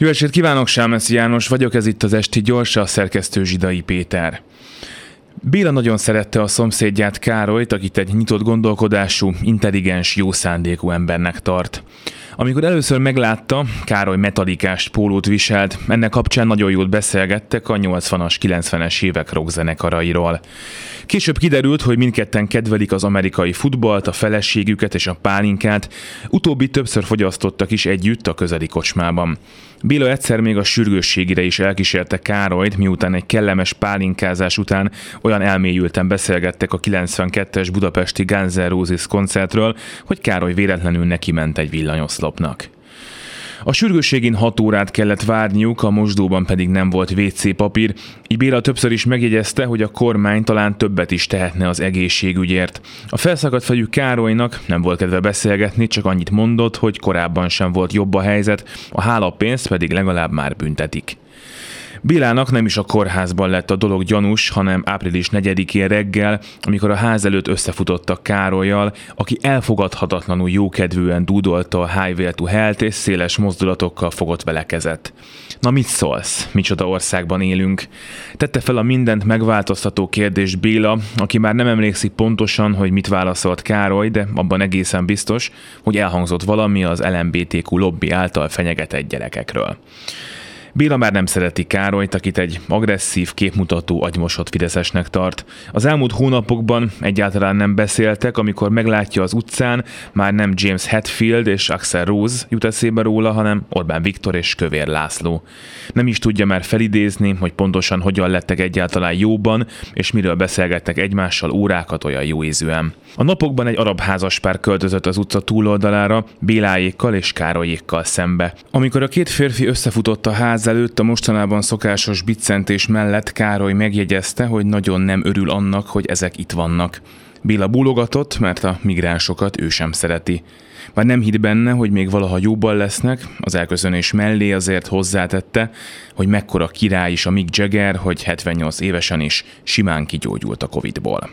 Jó estét kívánok, Sámeszi János vagyok, ez itt az Esti Gyors, a szerkesztő Zsidai Péter. Béla nagyon szerette a szomszédját Károlyt, akit egy nyitott gondolkodású, intelligens, jó szándékú embernek tart. Amikor először meglátta, Károly metalikás pólót viselt, ennek kapcsán nagyon jól beszélgettek a 80-as, 90-es évek rockzenekarairól. Később kiderült, hogy mindketten kedvelik az amerikai futballt, a feleségüket és a pálinkát, utóbbi többször fogyasztottak is együtt a közeli kocsmában. Béla egyszer még a sürgősségire is elkísérte Károlyt, miután egy kellemes pálinkázás után olyan elmélyülten beszélgettek a 92-es budapesti Guns N' Roses koncertről, hogy Károly véletlenül neki ment egy villanyoszlopnak. A sürgősségén 6 órát kellett várniuk, a mosdóban pedig nem volt WC papír, így Béla többször is megjegyezte, hogy a kormány talán többet is tehetne az egészségügyért. A felszakadt fejű Károlynak nem volt kedve beszélgetni, csak annyit mondott, hogy korábban sem volt jobb a helyzet, a hálapénzt pedig legalább már büntetik. Bilának nem is a kórházban lett a dolog gyanús, hanem április 4-én reggel, amikor a ház előtt összefutottak Károlyjal, aki elfogadhatatlanul jókedvűen dúdolta a Highway to Health és széles mozdulatokkal fogott vele kezet. Na mit szólsz? Micsoda országban élünk? Tette fel a mindent megváltoztató kérdés Béla, aki már nem emlékszik pontosan, hogy mit válaszolt Károly, de abban egészen biztos, hogy elhangzott valami az LMBTQ lobby által fenyegetett gyerekekről. Béla már nem szereti Károlyt, akit egy agresszív, képmutató, agymosott fideszesnek tart. Az elmúlt hónapokban egyáltalán nem beszéltek, amikor meglátja az utcán, már nem James Hetfield és Axel Rose jut eszébe róla, hanem Orbán Viktor és Kövér László. Nem is tudja már felidézni, hogy pontosan hogyan lettek egyáltalán jóban, és miről beszélgetnek egymással órákat olyan jó ízűen. A napokban egy arab házaspár költözött az utca túloldalára, Béláékkal és Károlyékkal szembe. Amikor a két férfi összefutott a ház előtt, a mostanában szokásos biccentés mellett Károly megjegyezte, hogy nagyon nem örül annak, hogy ezek itt vannak. Béla búlogatott, mert a migránsokat ő sem szereti. Már nem hitt benne, hogy még valaha jobban lesznek, az elköszönés mellé azért hozzátette, hogy mekkora király is a Mick Jagger, hogy 78 évesen is simán kigyógyult a Covid-ból.